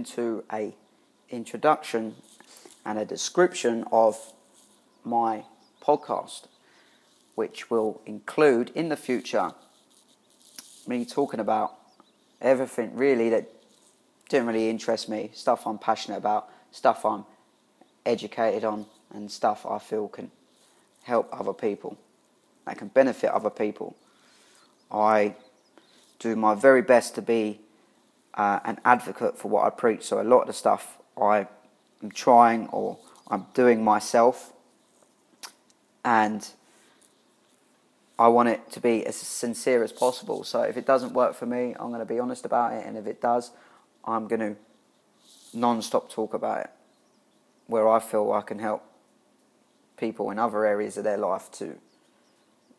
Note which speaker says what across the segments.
Speaker 1: you're listening to a introduction and a description of my podcast, which will include in the future me talking about everything really that didn't really interest me, stuff I'm passionate about, stuff I'm educated on, and stuff I feel can help other people, that can benefit other people. I do my very best to be uh, an advocate for what I preach. So a lot of the stuff I am trying or I'm doing myself, and I want it to be as sincere as possible. So if it doesn't work for me, I'm going to be honest about it, and if it does, I'm going to non-stop talk about it, where I feel I can help people in other areas of their life to,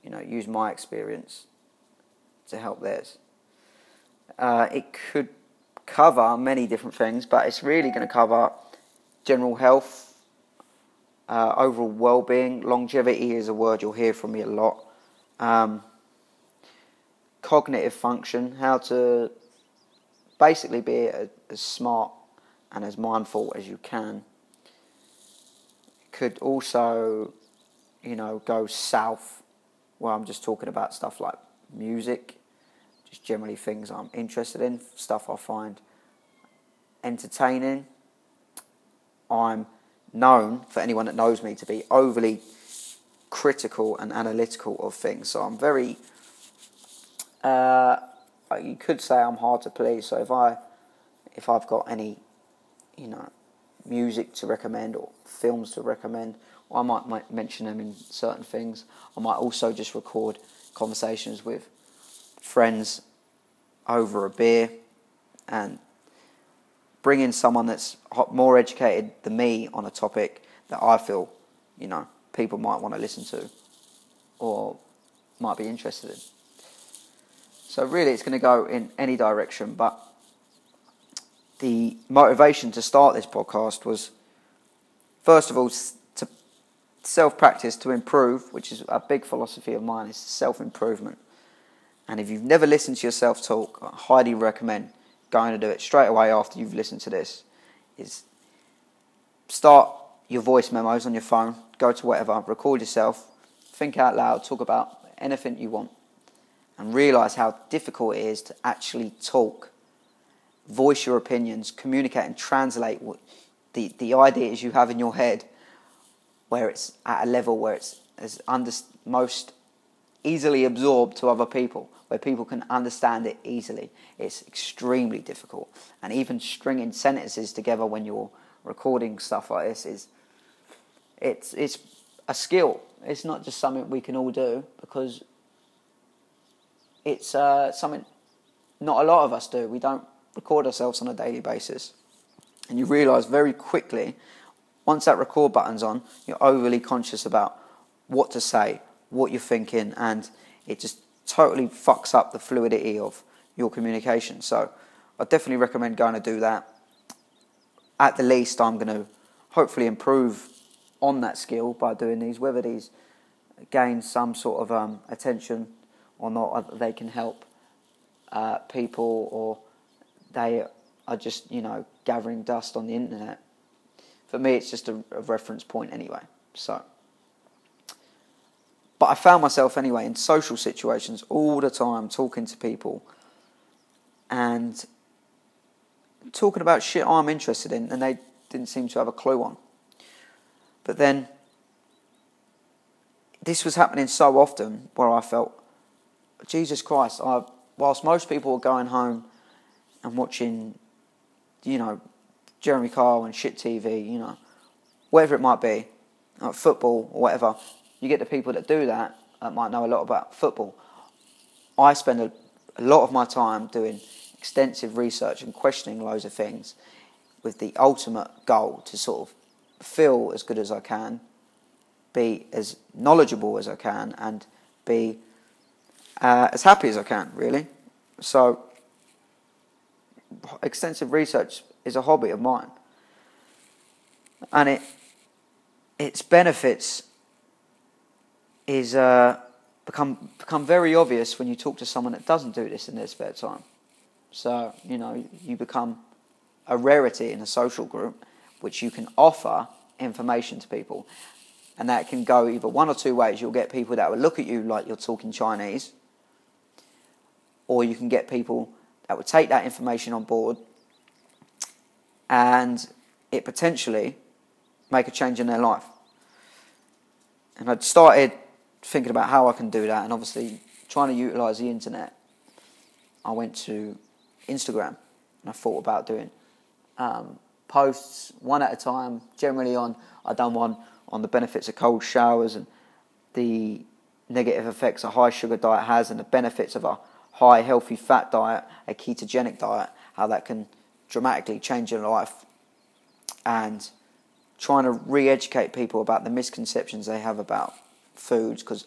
Speaker 1: you know, use my experience to help theirs. Uh, it could cover many different things, but it's really going to cover general health, uh, overall well-being. Longevity is a word you'll hear from me a lot. Um, cognitive function, how to basically be as smart and as mindful as you can. Could also, you know, go south, where I'm just talking about stuff like music, generally things I'm interested in, stuff I find entertaining. I'm known, for anyone that knows me, to be overly critical and analytical of things. So I'm very, uh, you could say I'm hard to please. So if I, if I've got any, you know, music to recommend or films to recommend, I might, might mention them in certain things. I might also just record conversations with friends over a beer and bring in someone that's more educated than me on a topic that I feel, you know, people might want to listen to or might be interested in. So really it's going to go in any direction, but the motivation to start this podcast was first of all to self practice to improve, which is a big philosophy of mine, is self improvement. And if you've never listened to yourself talk, I highly recommend going to do it straight away after you've listened to this. Is start your voice memos on your phone, go to whatever, record yourself, think out loud, talk about anything you want, and realize how difficult it is to actually talk, voice your opinions, communicate, and translate what the, the ideas you have in your head where it's at a level where it's as under, most easily absorbed to other people where people can understand it easily. It's extremely difficult. And even stringing sentences together when you're recording stuff like this is it's it's a skill. It's not just something we can all do because it's uh, something not a lot of us do. We don't record ourselves on a daily basis. And you realise very quickly, once that record button's on, you're overly conscious about what to say, what you're thinking, and it just totally fucks up the fluidity of your communication. So I definitely recommend going to do that. At the least, I'm going to hopefully improve on that skill by doing these, whether these gain some sort of um, attention or not, they can help uh, people or they are just, you know, gathering dust on the internet. For me, it's just a, a reference point anyway. So. But I found myself anyway in social situations all the time talking to people and talking about shit I'm interested in and they didn't seem to have a clue on. But then this was happening so often where I felt, Jesus Christ, I, whilst most people were going home and watching, you know, Jeremy Kyle and shit TV, you know, whatever it might be, like football or whatever, you get the people that do that that might know a lot about football. I spend a, a lot of my time doing extensive research and questioning loads of things with the ultimate goal to sort of feel as good as I can, be as knowledgeable as I can, and be uh, as happy as I can, really. So, extensive research is a hobby of mine. And it its benefits is uh, become become very obvious when you talk to someone that doesn't do this in their spare time. So you know you become a rarity in a social group, which you can offer information to people. And that can go either one or two ways. You'll get people that will look at you like you're talking Chinese, or you can get people that will take that information on board and it potentially make a change in their life. And I'd started thinking about how I can do that, and obviously trying to utilize the internet. I went to Instagram and I thought about doing um, posts one at a time. Generally, on I done one on the benefits of cold showers and the negative effects a high sugar diet has, and the benefits of a high healthy fat diet, a ketogenic diet, how that can dramatically change your life, and trying to re-educate people about the misconceptions they have about foods because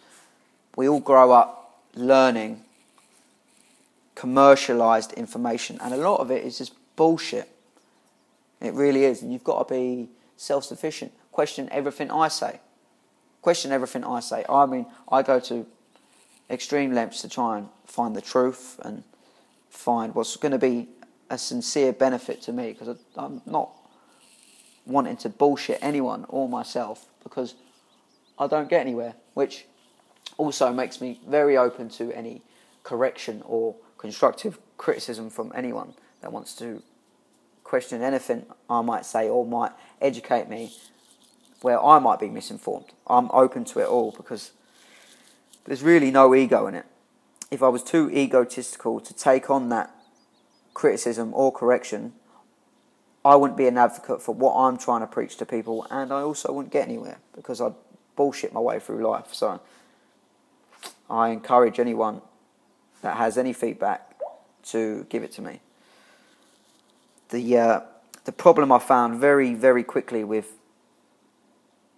Speaker 1: we all grow up learning commercialized information and a lot of it is just bullshit. It really is and you've got to be self-sufficient. Question everything i say. Question everything i say. I mean i go to extreme lengths to try and find the truth and find what's going to be a sincere benefit to me because i'm not wanting to bullshit anyone or myself because I don't get anywhere, which also makes me very open to any correction or constructive criticism from anyone that wants to question anything I might say or might educate me where I might be misinformed. I'm open to it all because there's really no ego in it. If I was too egotistical to take on that criticism or correction, I wouldn't be an advocate for what I'm trying to preach to people, and I also wouldn't get anywhere because I'd bullshit my way through life. So I encourage anyone that has any feedback to give it to me. The uh, the problem I found very very quickly with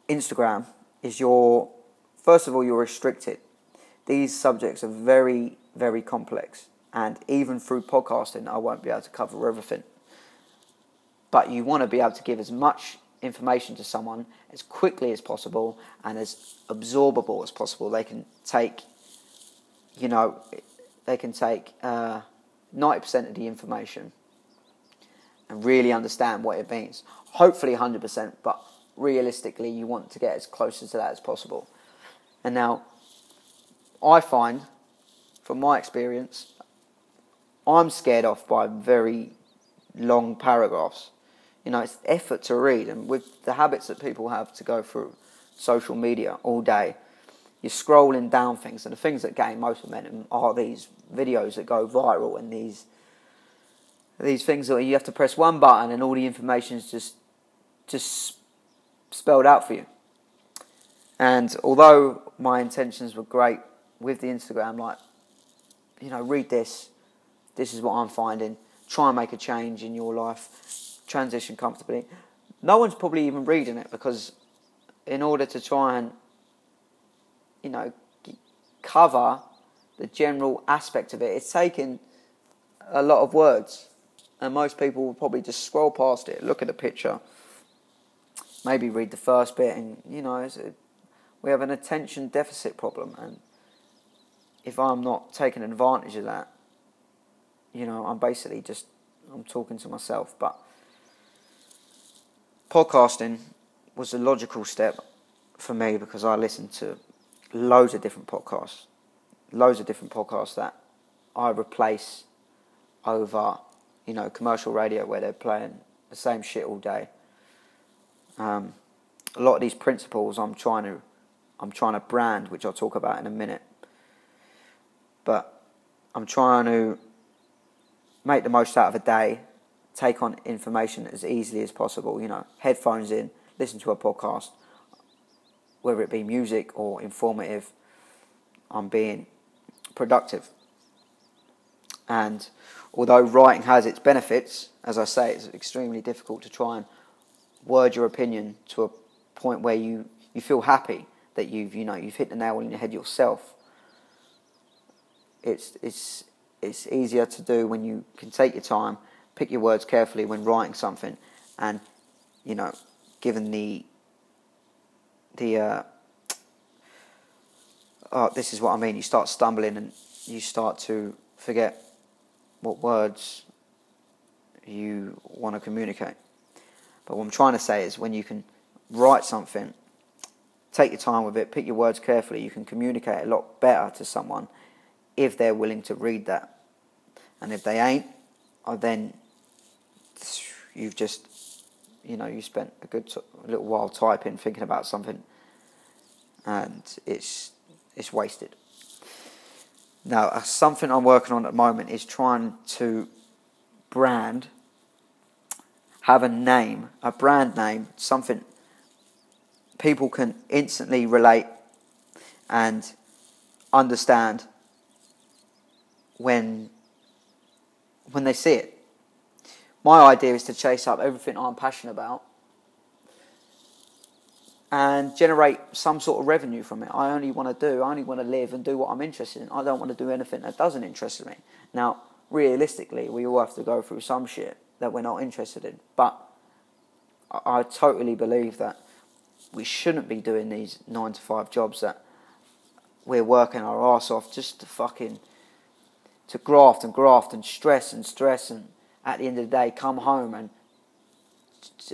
Speaker 1: Instagram is you're first of all you're restricted. These subjects are very very complex, and even through podcasting, I won't be able to cover everything but you want to be able to give as much information to someone as quickly as possible and as absorbable as possible. They can take, you know, they can take uh, 90% of the information and really understand what it means. Hopefully 100%, but realistically, you want to get as close to that as possible. And now, I find, from my experience, I'm scared off by very long paragraphs you know, it's effort to read. And with the habits that people have to go through social media all day, you're scrolling down things. And the things that gain most momentum are these videos that go viral and these these things that you have to press one button and all the information is just just spelled out for you. And although my intentions were great with the Instagram, like, you know, read this, this is what I'm finding, try and make a change in your life transition comfortably. No one's probably even reading it because, in order to try and, you know, cover the general aspect of it, it's taken a lot of words, and most people will probably just scroll past it, look at the picture, maybe read the first bit, and you know, a, we have an attention deficit problem, and if I'm not taking advantage of that, you know, I'm basically just I'm talking to myself, but podcasting was a logical step for me because I listened to loads of different podcasts, loads of different podcasts that I replace over, you know, commercial radio where they're playing the same shit all day. Um, a lot of these principles I'm trying to, I'm trying to brand, which I'll talk about in a minute. But I'm trying to make the most out of a day take on information as easily as possible. You know, headphones in, listen to a podcast, whether it be music or informative. I'm being productive. And although writing has its benefits, as I say, it's extremely difficult to try and word your opinion to a point where you, you feel happy that you've you know you've hit the nail on the head yourself. It's it's it's easier to do when you can take your time pick your words carefully when writing something, and you know, given the the uh, oh, this is what I mean. You start stumbling and you start to forget what words you want to communicate. But what I'm trying to say is when you can write something, take your time with it, pick your words carefully, you can communicate a lot better to someone if they're willing to read that. And if they ain't, uh, then you've just, you know, you spent a good little while typing, thinking about something, and it's it's wasted. Now, uh, something I'm working on at the moment is trying to brand, have a name, a brand name, something people can instantly relate and understand when when they see it. My idea is to chase up everything I'm passionate about and generate some sort of revenue from it. I only want to do, I only want to live and do what I'm interested in. I don't want to do anything that doesn't interest me. Now, realistically, we all have to go through some shit that we're not interested in. But I, totally believe that we shouldn't be doing these nine to five jobs that we're working our ass off just to fucking to graft and graft and stress and stress and at the end of the day come home and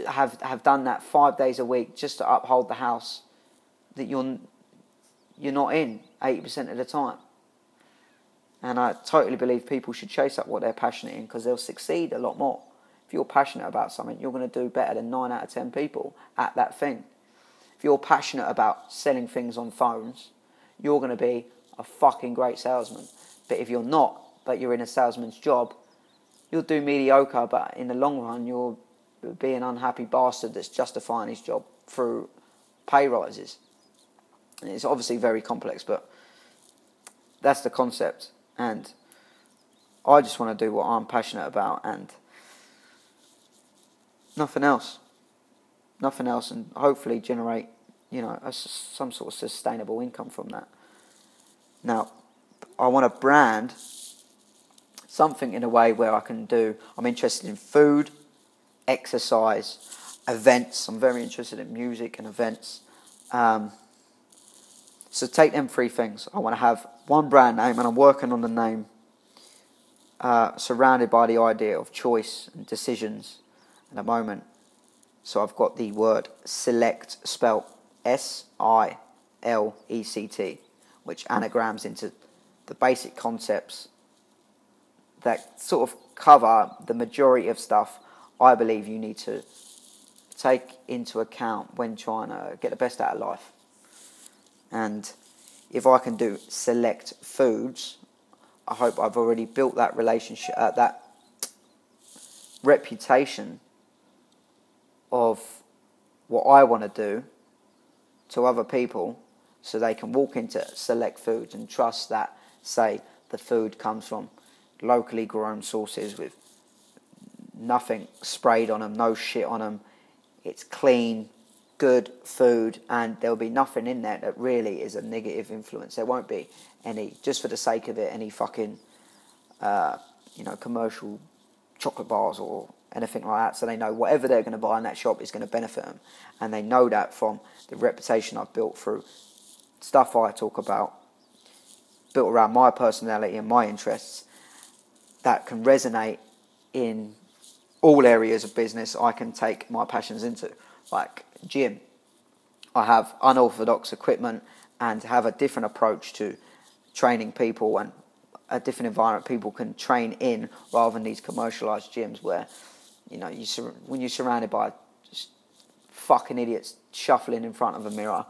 Speaker 1: have have done that five days a week just to uphold the house that you're you're not in eighty percent of the time. And I totally believe people should chase up what they're passionate in because they'll succeed a lot more. If you're passionate about something, you're going to do better than nine out of ten people at that thing. If you're passionate about selling things on phones, you're going to be a fucking great salesman. But if you're not, but you're in a salesman's job, you'll do mediocre, but in the long run, you'll be an unhappy bastard that's justifying his job through pay rises. And it's obviously very complex, but that's the concept. And I just want to do what I'm passionate about and nothing else. Nothing else, and hopefully generate, you know, a, some sort of sustainable income from that. Now, I want a brand something in a way where I can do. I'm interested in food exercise, events. I'm very interested in music and events. Um, so take them three things. I want to have one brand name, and I'm working on the name uh, surrounded by the idea of choice and decisions at the moment. So I've got the word select spelt S I L E C T, which anagrams into the basic concepts that sort of cover the majority of stuff I believe you need to take into account when trying to get the best out of life. And if I can do select foods, I hope I've already built that relationship, uh, that reputation of what I want to do to other people so they can walk into select foods and trust that, say, the food comes from locally grown sources with nothing sprayed on them, no shit on them. It's clean, good food, and there'll be nothing in there that really is a negative influence. There won't be any, just for the sake of it, any fucking, uh, you know, commercial chocolate bars or anything like that. So they know whatever they're going to buy in that shop is going to benefit them, and they know that from the reputation I've built through stuff I talk about, built around my personality and my interests, that can resonate in all areas of business I can take my passions into, like gym. I have unorthodox equipment and have a different approach to training people and a different environment people can train in rather than these commercialized gyms where you know you sur- when you're surrounded by fucking idiots shuffling in front of a mirror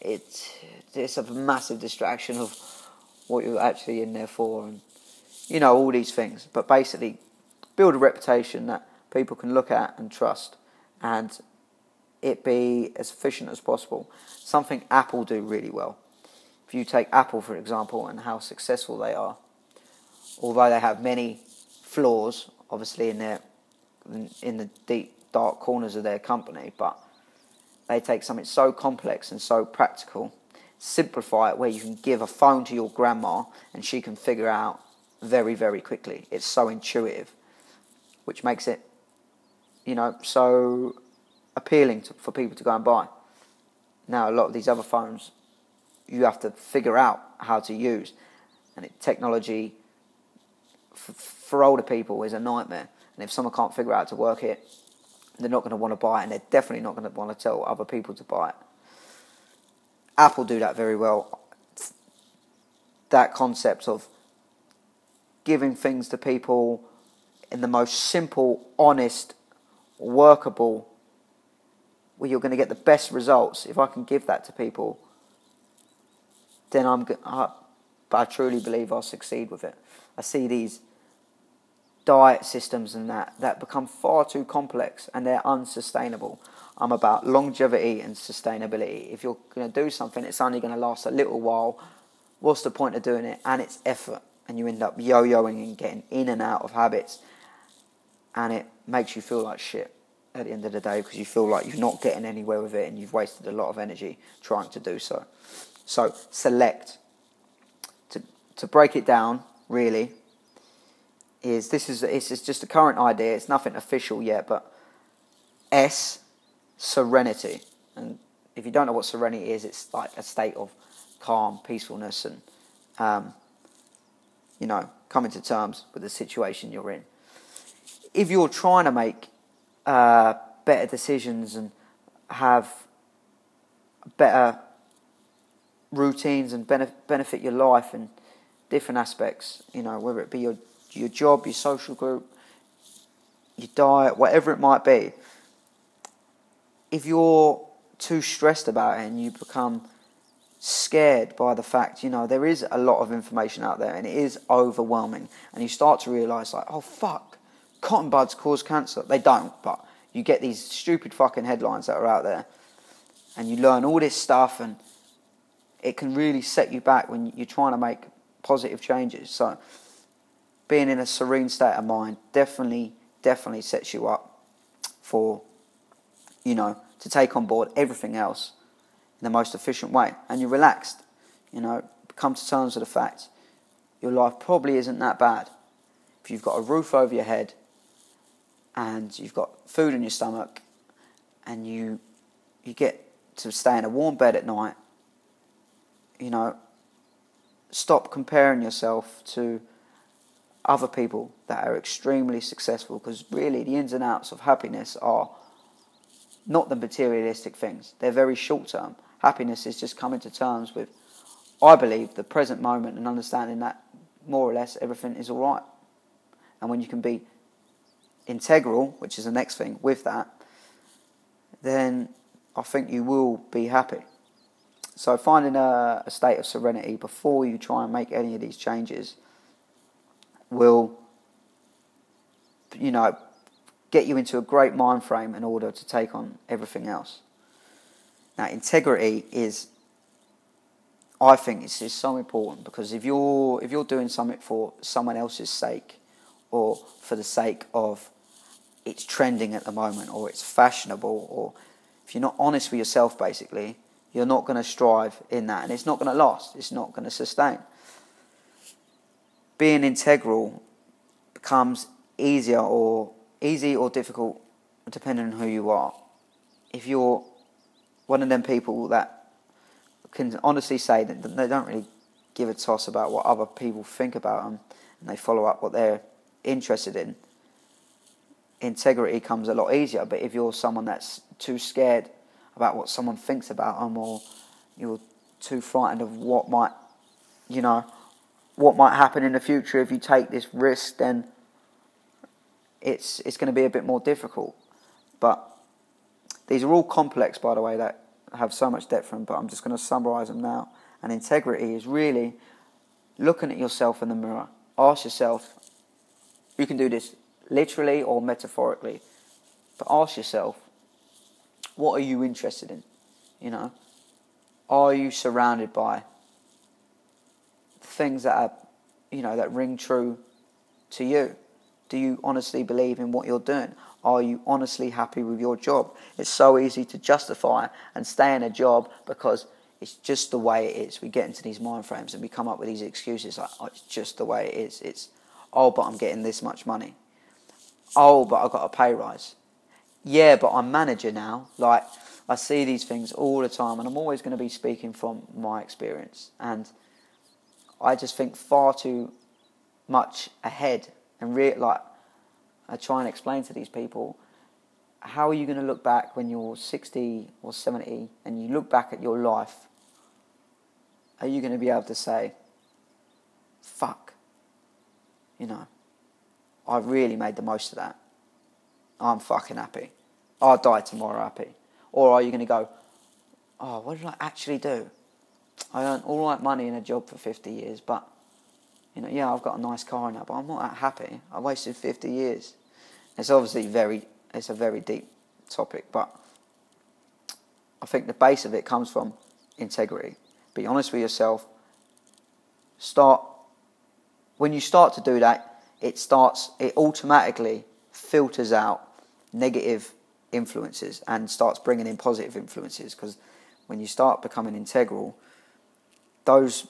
Speaker 1: it's it's a massive distraction of what you're actually in there for and you know all these things but basically build a reputation that people can look at and trust and it be as efficient as possible. Something Apple do really well. If you take Apple, for example, and how successful they are, although they have many flaws, obviously, in their in the deep dark corners of their company, but they take something so complex and so practical, simplify it where you can give a phone to your grandma and she can figure out very, very quickly. It's so intuitive which makes it, you know, so appealing to, for people to go and buy. Now, a lot of these other phones, you have to figure out how to use, and it, technology for older people is a nightmare. And if someone can't figure out how to work it, they're not going to want to buy it, and they're definitely not going to want to tell other people to buy it. Apple do that very well. That concept of giving things to people in the most simple, honest, workable, where you're going to get the best results. If I can give that to people, then I'm. I, but I truly believe I'll succeed with it. I see these diet systems and that that become far too complex and they're unsustainable. I'm about longevity and sustainability. If you're going to do something, it's only going to last a little while. What's the point of doing it? And it's effort, and you end up yo-yoing and getting in and out of habits, and it makes you feel like shit at the end of the day because you feel like you're not getting anywhere with it and you've wasted a lot of energy trying to do so. So select. To to break it down, really, is this is is just a current idea. It's nothing official yet, but S serenity. And if you don't know what serenity is, it's like a state of calm, peacefulness, and um, you know, coming to terms with the situation you're in. If you're trying to make uh, better decisions and have better routines and benefit, benefit your life in different aspects, you know, whether it be your your job, your social group, your diet, whatever it might be, if you're too stressed about it and you become scared by the fact, you know, there is a lot of information out there and it is overwhelming, and you start to realize, like, oh fuck, cotton buds cause cancer. They don't, but you get these stupid fucking headlines that are out there, and you learn all this stuff, and it can really set you back when you're trying to make positive changes. So, being in a serene state of mind definitely, definitely sets you up for, you know, to take on board everything else the most efficient way. And you're relaxed, you know, come to terms with the fact your life probably isn't that bad. If you've got a roof over your head and you've got food in your stomach and you you get to stay in a warm bed at night, you know, stop comparing yourself to other people that are extremely successful because really the ins and outs of happiness are not the materialistic things. They're very short term. Happiness is just coming to terms with, I believe, the present moment and understanding that more or less everything is all right. And when you can be integral, which is the next thing with that, then I think you will be happy. So finding a, a state of serenity before you try and make any of these changes will, you know, get you into a great mind frame in order to take on everything else. Now, integrity is, I think, it's, is so important because if you're if you're doing something for someone else's sake, or for the sake of it's trending at the moment, or it's fashionable, or if you're not honest with yourself, basically, you're not going to strive in that, and it's not going to last. It's not going to sustain being integral becomes easier or easy or difficult depending on who you are. If you're one of them people that can honestly say that they don't really give a toss about what other people think about them and they follow up what they're interested in, integrity comes a lot easier. But if you're someone that's too scared about what someone thinks about them or you're too frightened of what might, you know, what might happen in the future if you take this risk, then it's it's going to be a bit more difficult. But these are all complex, by the way, that have so much depth from. But I'm just going to summarise them now. And integrity is really looking at yourself in the mirror. Ask yourself. You can do this literally or metaphorically, but ask yourself, what are you interested in? You know, are you surrounded by things that are, you know, that ring true to you? Do you honestly believe in what you're doing? Are you honestly happy with your job? It's so easy to justify and stay in a job because it's just the way it is. We get into these mind frames and we come up with these excuses like, oh, it's just the way it is. It's, oh, but I'm getting this much money. Oh, but I got a pay rise. Yeah, but I'm manager now. Like, I see these things all the time and I'm always going to be speaking from my experience. And I just think far too much ahead and re- like I try and explain to these people how are you going to look back when you're 60 or 70 and you look back at your life? Are you going to be able to say, fuck, you know, I really made the most of that. I'm fucking happy. I'll die tomorrow happy. Or are you going to go, oh, what did I actually do? I earned all that money in a job for 50 years, but, you know, yeah, I've got a nice car now, but I'm not that happy. I wasted 50 years. It's obviously very, it's a very deep topic, but I think the base of it comes from integrity. Be honest with yourself. Start, when you start to do that, it starts, it automatically filters out negative influences and starts bringing in positive influences because when you start becoming integral, those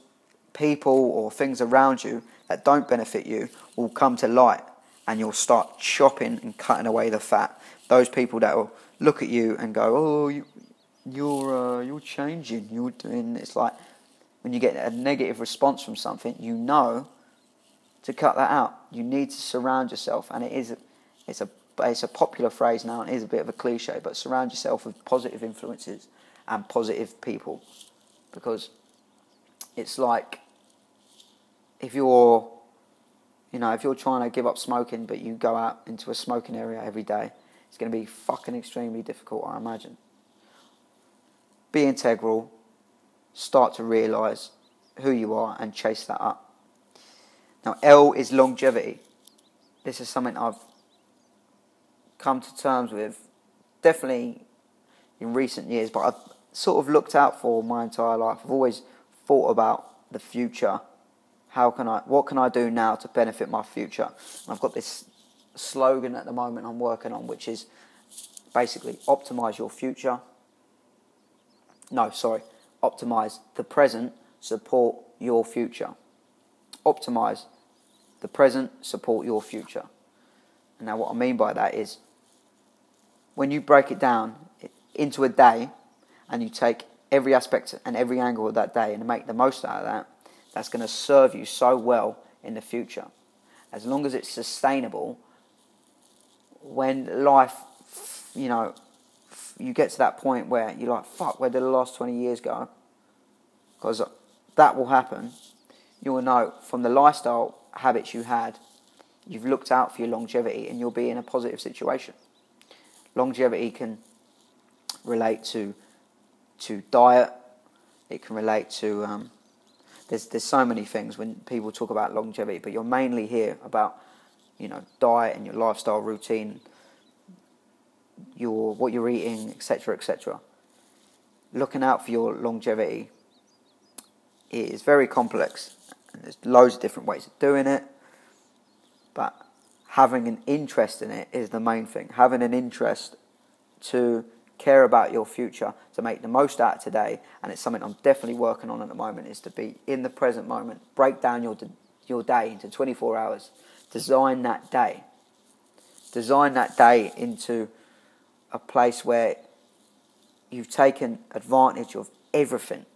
Speaker 1: people or things around you that don't benefit you will come to light and you'll start chopping and cutting away the fat. Those people that will look at you and go, "Oh, you, you're uh, you're changing. You're doing." It's like when you get a negative response from something, you know to cut that out. You need to surround yourself, and it is it's a it's a popular phrase now. It is a bit of a cliche, but surround yourself with positive influences and positive people, because it's like if you're you know if you're trying to give up smoking but you go out into a smoking area every day it's going to be fucking extremely difficult i imagine. Be integral. Start to realize who you are and chase that up. Now l is longevity. This is something i've come to terms with definitely in recent years but i've sort of looked out for my entire life. I've always thought about the future. How can I? What can I do now to benefit my future? And I've got this slogan at the moment I'm working on, which is basically optimize your future. No, sorry, optimize the present, support your future. Optimize the present, support your future. And now, what I mean by that is when you break it down into a day and you take every aspect and every angle of that day and make the most out of that, that's going to serve you so well in the future. As long as it's sustainable, when life, you know, you get to that point where you're like, fuck, where did the last 20 years go? Because that will happen. You will know from the lifestyle habits you had, you've looked out for your longevity and you'll be in a positive situation. Longevity can relate to to diet. It can relate to um, there's there's so many things when people talk about longevity, but you're mainly hear about you know diet and your lifestyle routine, your what you're eating, etc., etc. Looking out for your longevity is very complex, and there's loads of different ways of doing it. But having an interest in it is the main thing. Having an interest to care about your future, to make the most out of today, and it's something I'm definitely working on at the moment, is to be in the present moment, break down your, your day into 24 hours, design that day, design that day into a place where you've taken advantage of everything.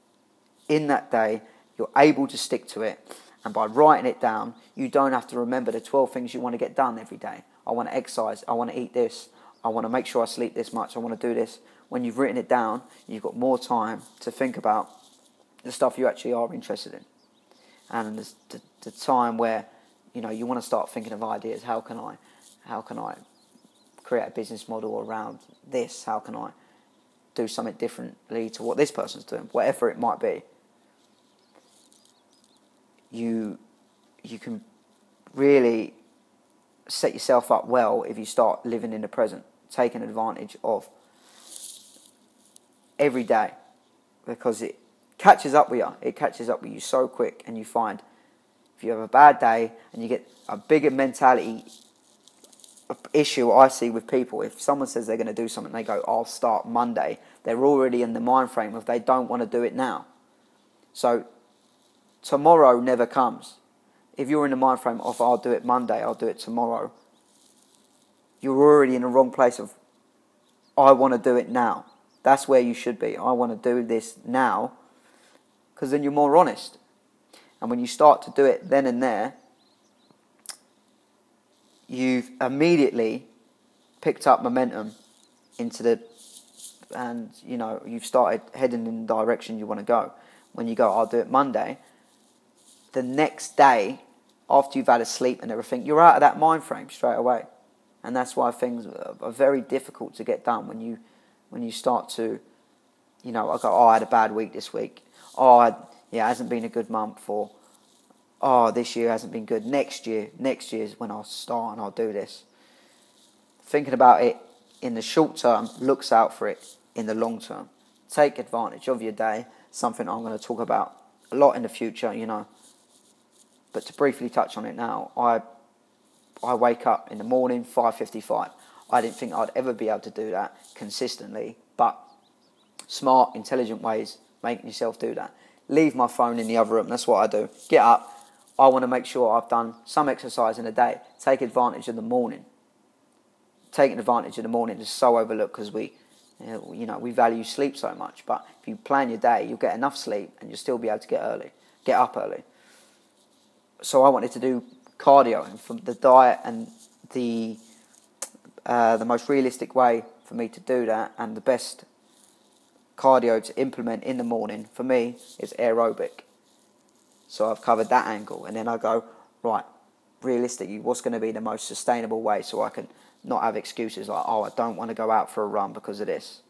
Speaker 1: In that day, you're able to stick to it, and by writing it down, you don't have to remember the 12 things you want to get done every day. I want to exercise, I want to eat this, I want to make sure I sleep this much, I want to do this. When you've written it down, you've got more time to think about the stuff you actually are interested in. And the, the, the time where, you know, you want to start thinking of ideas. How can I, how can I create a business model around this? How can I do something differently to what this person's doing? Whatever it might be. You, you can really set yourself up well if you start living in the present taken advantage of every day because it catches up with you. It catches up with you so quick, and you find if you have a bad day and you get a bigger mentality issue I see with people. If someone says they're going to do something, they go, "I'll start Monday." They're already in the mind frame of they don't want to do it now. So tomorrow never comes. If you're in the mind frame of "I'll do it Monday," "I'll do it tomorrow," you're already in the wrong place of I want to do it now. That's where you should be. I want to do this now because then you're more honest. And when you start to do it then and there, you've immediately picked up momentum into the and you know you've started heading in the direction you want to go when you go i'll do it monday the next day after you've had a sleep and everything you're out of that mind frame straight away and that's why things are very difficult to get done when you when you start to you know i go oh i had a bad week this week oh I, yeah it hasn't been a good month or oh this year hasn't been good next year next year is when i'll start and i'll do this thinking about it in the short term looks out for it in the long term. Take advantage of your day, something I'm going to talk about a lot in the future, you know. But to briefly touch on it now, I I wake up in the morning 5:55. I didn't think I'd ever be able to do that consistently, but smart, intelligent ways making yourself do that. Leave my phone in the other room. That's what I do. Get up. I want to make sure I've done some exercise in a day. Take advantage of the morning taking advantage of the morning is so overlooked because we, you know, we value sleep so much. But if you plan your day, you'll get enough sleep and you'll still be able to get early, get up early. So I wanted to do cardio, and from the diet and the uh, the most realistic way for me to do that, and the best cardio to implement in the morning for me is aerobic. So I've covered that angle, and then I go right. Realistically, what's going to be the most sustainable way so I can not have excuses like, oh, I don't want to go out for a run because of this.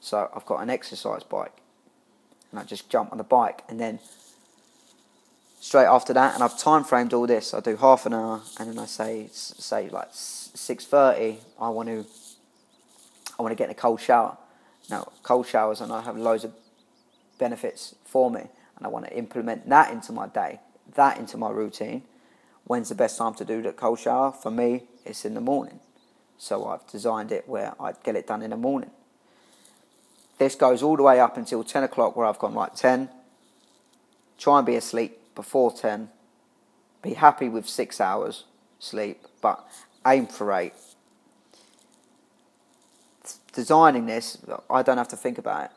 Speaker 1: So I've got an exercise bike. And I just jump on the bike and then straight after that, and I've time framed all this. I do half an hour and then I say, say like 6.30, I want to, I want to get in a cold shower. Now, cold showers, and I have loads of benefits for me, and I want to implement that into my day, that into my routine. When's the best time to do the cold shower? For me, it's in the morning. So I've designed it where I'd get it done in the morning. This goes all the way up until 10 o'clock where I've gone, right, 10, try and be asleep before 10, be happy with six hours sleep, but aim for eight. Designing this, I don't have to think about it.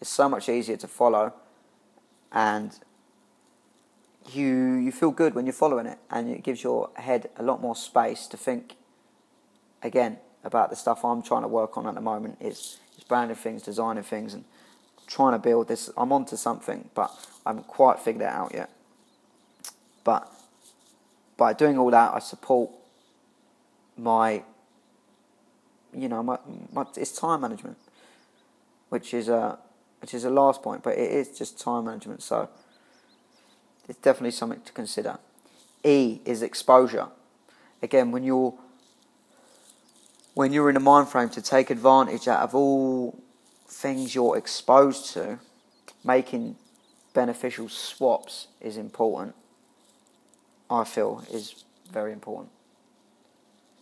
Speaker 1: It's so much easier to follow and you you feel good when you're following it and it gives your head a lot more space to think again about the stuff I'm trying to work on at the moment is, is branding things, designing things, and trying to build this. I'm onto something, but I haven't quite figured it out yet. But by doing all that, I support my, you know, my, my it's time management, which is a which is a last point, but it is just time management. So it's definitely something to consider. E is exposure. Again, when you're when you're in a mind frame to take advantage out of all things you're exposed to, making beneficial swaps is important. I feel is very important.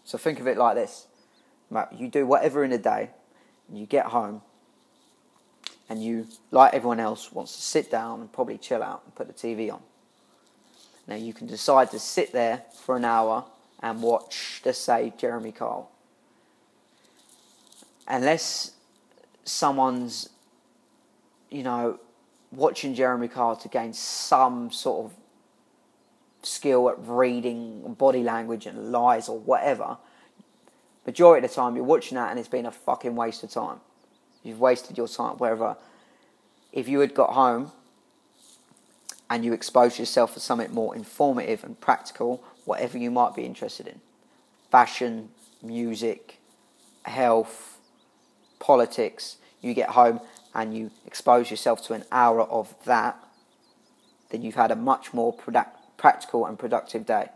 Speaker 1: So think of it like this: you do whatever in a day, you get home, and you, like everyone else, wants to sit down and probably chill out and put the TV on. Now you can decide to sit there for an hour and watch, let's say, Jeremy Kyle unless someone's, you know, watching Jeremy Kyle to gain some sort of skill at reading body language and lies or whatever, majority of the time you're watching that and it's been a fucking waste of time. You've wasted your time. Wherever, if you had got home and you exposed yourself to something more informative and practical, whatever you might be interested in fashion, music, health, politics, you get home and you expose yourself to an hour of that, then you've had a much more product, practical and productive day.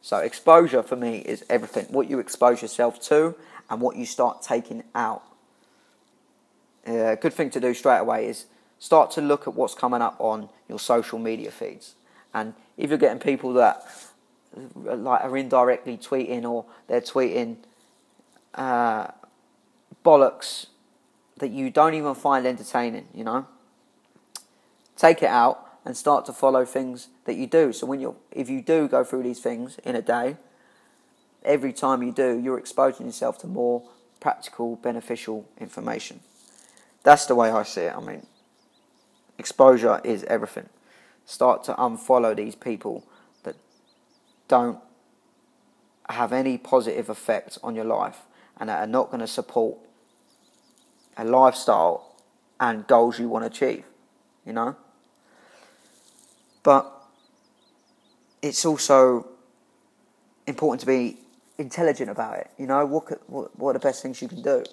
Speaker 1: So, exposure for me is everything what you expose yourself to and what you start taking out. A uh, good thing to do straight away is start to look at what's coming up on your social media feeds. And if you're getting people that like are indirectly tweeting or they're tweeting uh, bollocks that you don't even find entertaining, you know? Take it out and start to follow things that you do. So when you if you do go through these things in a day, every time you do, you're exposing yourself to more practical, beneficial information. That's the way I see it. I mean, exposure is everything. Start to unfollow these people that don't have any positive effect on your life and that are not going to support a lifestyle and goals you want to achieve, you know? But it's also important to be intelligent about it. You know, what, what, what are the best things you can do?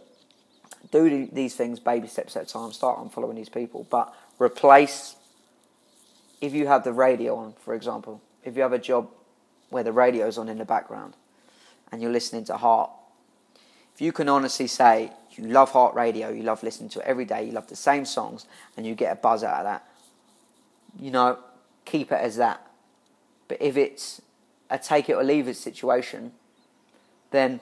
Speaker 1: Do these things baby steps at a time. Start on following these people, but replace. If you have the radio on, for example, if you have a job where the radio's on in the background, and you're listening to Heart, if you can honestly say you love Heart Radio, you love listening to it every day, you love the same songs, and you get a buzz out of that, you know, keep it as that. But if it's a take it or leave it situation, then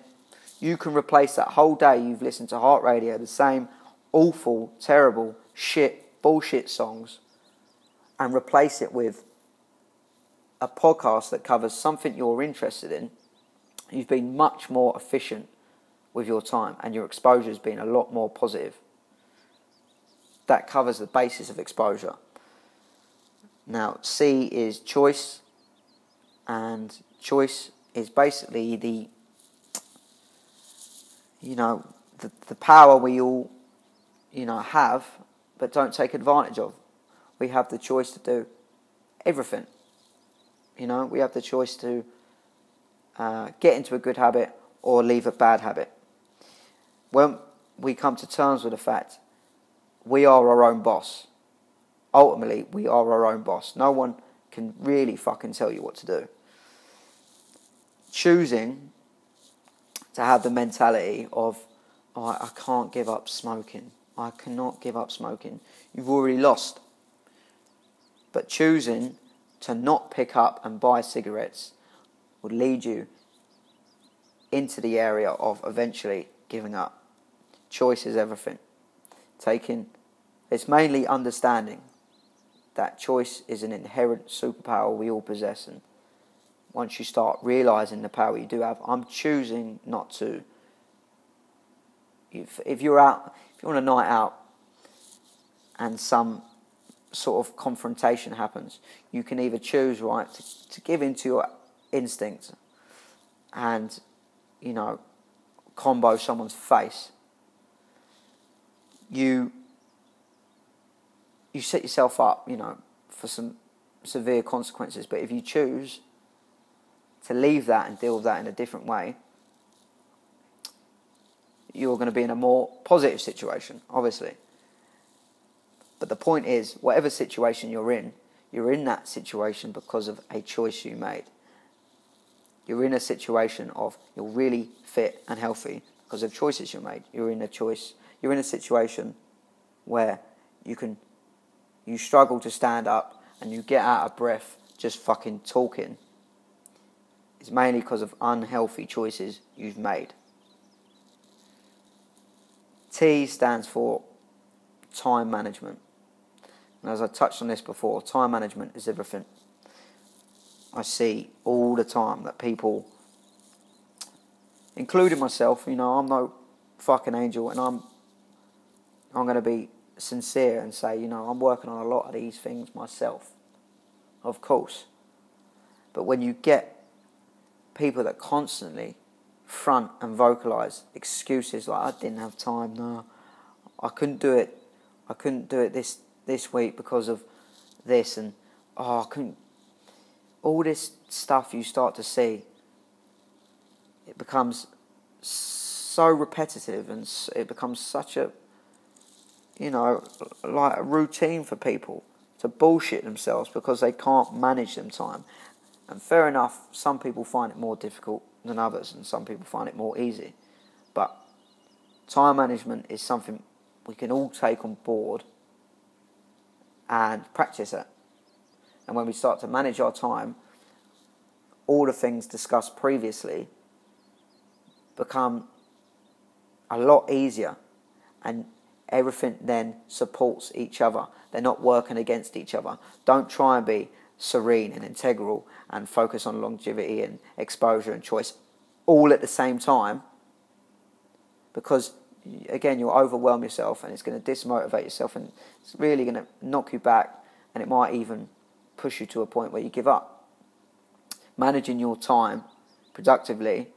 Speaker 1: you can replace that whole day you've listened to Heart Radio, the same awful, terrible, shit, bullshit songs, and replace it with a podcast that covers something you're interested in. You've been much more efficient with your time, and your exposure has been a lot more positive. That covers the basis of exposure. Now, C is choice, and choice is basically the you know the, the power we all you know have but don't take advantage of. We have the choice to do everything. You know we have the choice to uh, get into a good habit or leave a bad habit. When we come to terms with the fact we are our own boss ultimately we are our own boss no one can really fucking tell you what to do choosing to have the mentality of, oh, I can't give up smoking. I cannot give up smoking. You've already lost. But choosing to not pick up and buy cigarettes would lead you into the area of eventually giving up. Choice is everything. Taking, it's mainly understanding that choice is an inherent superpower we all possess and once you start realizing the power you do have, I'm choosing not to. If, if you're out, if you're on a night out and some sort of confrontation happens, you can either choose, right, to, to give into your instinct and, you know, combo someone's face. You you set yourself up, you know, for some severe consequences. But if you choose to leave that and deal with that in a different way, you're going to be in a more positive situation, obviously. But the point is, whatever situation you're in, you're in that situation because of a choice you made. You're in a situation of you're really fit and healthy because of choices you made. You're in a choice. You're in a situation where you can you struggle to stand up and you get out of breath just fucking talking it's mainly because of unhealthy choices you've made. T stands for time management. And as I touched on this before, time management is everything. I see all the time that people, including myself, you know, I'm no fucking angel and I'm I'm going to be sincere and say, you know, I'm working on a lot of these things myself. Of course. But when you get people that constantly front and vocalize excuses like I didn't have time, no, I couldn't do it, I couldn't do it this this week because of this, and oh, I couldn't. All this stuff you start to see, it becomes so repetitive and it becomes such a, you know, like a routine for people to bullshit themselves because they can't manage them time. And fair enough, some people find it more difficult than others, and some people find it more easy. But time management is something we can all take on board and practice it. And when we start to manage our time, all the things discussed previously become a lot easier and everything then supports each other. They're not working against each other. Don't try and be serene and integral and focus on longevity and exposure and choice all at the same time because again you'll overwhelm yourself and it's going to dismotivate yourself and it's really going to knock you back and it might even push you to a point where you give up managing your time productively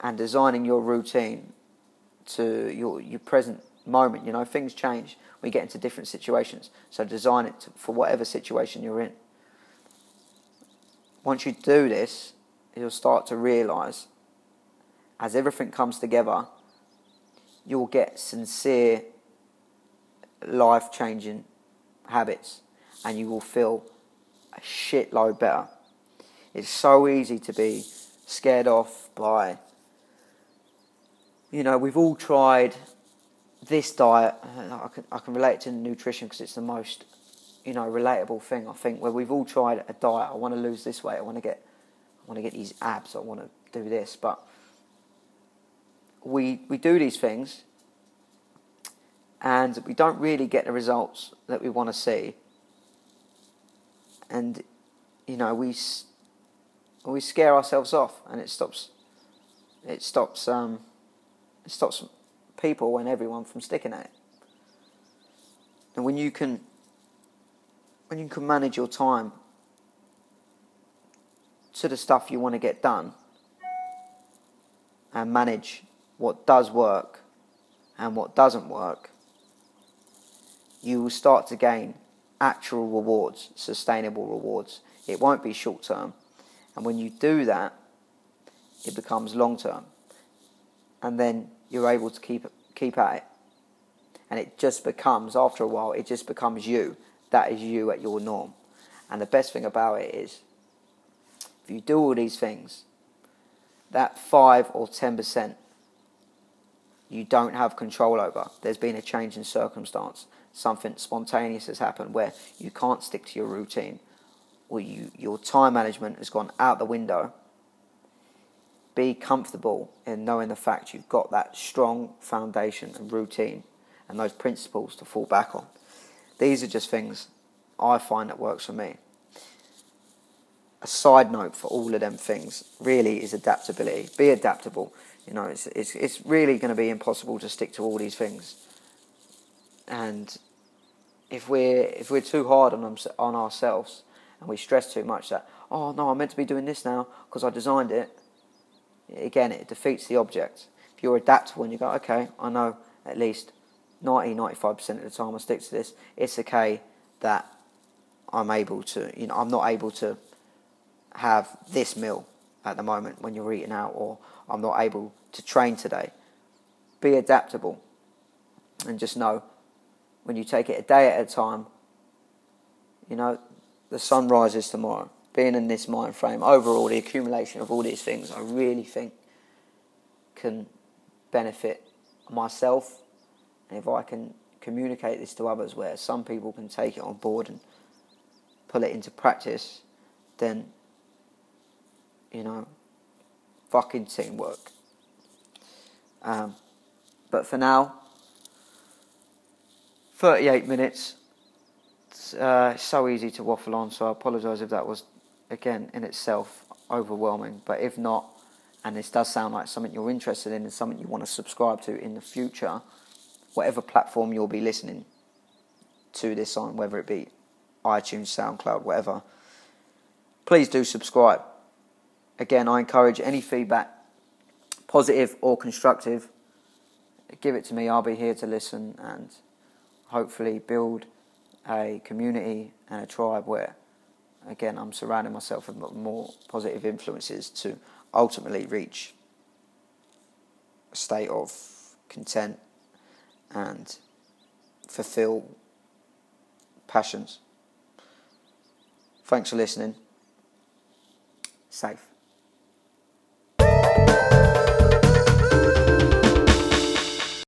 Speaker 1: and designing your routine to your, your present moment. You know, things change. We get into different situations. So design it to, for whatever situation you're in. Once you do this, you'll start to realize as everything comes together, you'll get sincere, life changing habits and you will feel a shitload better. It's so easy to be scared off by, you know, we've all tried this diet. I can, I can relate to nutrition because it's the most, you know, relatable thing I think. Where we've all tried a diet. I want to lose this weight. I want to get, I want to get these abs. I want to do this. But we we do these things, and we don't really get the results that we want to see. And, you know, we we scare ourselves off, and it stops. It stops. Um, it stops people and everyone from sticking at it. And when you can, when you can manage your time to the stuff you want to get done, and manage what does work and what doesn't work, you will start to gain actual rewards, sustainable rewards. It won't be short term. And when you do that, it becomes long term. And then you're able to keep keep at it. And it just becomes after a while, it just becomes you. That is you at your norm. And the best thing about it is if you do all these things, that five or ten percent you don't have control over. There's been a change in circumstance. Something spontaneous has happened where you can't stick to your routine or you, your time management has gone out the window. Be comfortable in knowing the fact you've got that strong foundation and routine and those principles to fall back on. These are just things I find that works for me. A side note for all of them things really is adaptability. Be adaptable. You know, it's, it's, it's really going to be impossible to stick to all these things. And if we're, if we're too hard on, on ourselves and we stress too much that, oh no, I'm meant to be doing this now because I designed it, again, it defeats the object. If you're adaptable and you go, okay, I know at least 90, 95% of the time I stick to this, it's okay that I'm able to, you know, I'm not able to have this meal at the moment when you're eating out, or I'm not able to train today. Be adaptable and just know when you take it a day at a time, you know, the sun rises tomorrow. Being in this mind frame, overall, the accumulation of all these things, I really think can benefit myself. And if I can communicate this to others, where some people can take it on board and put it into practice, then you know, fucking teamwork. Um, but for now, 38 minutes. Uh, so easy to waffle on, so I apologise if that was, again, in itself overwhelming. But if not, and this does sound like something you're interested in and something you want to subscribe to in the future, whatever platform you'll be listening to this on, whether it be iTunes, SoundCloud, whatever, please do subscribe again, I encourage any feedback, positive or constructive, give it to me. I'll be here to listen and hopefully build a community and a tribe where, again, I'm surrounding myself with more positive influences to ultimately reach a state of content and fulfill passions. Thanks for listening. Safe.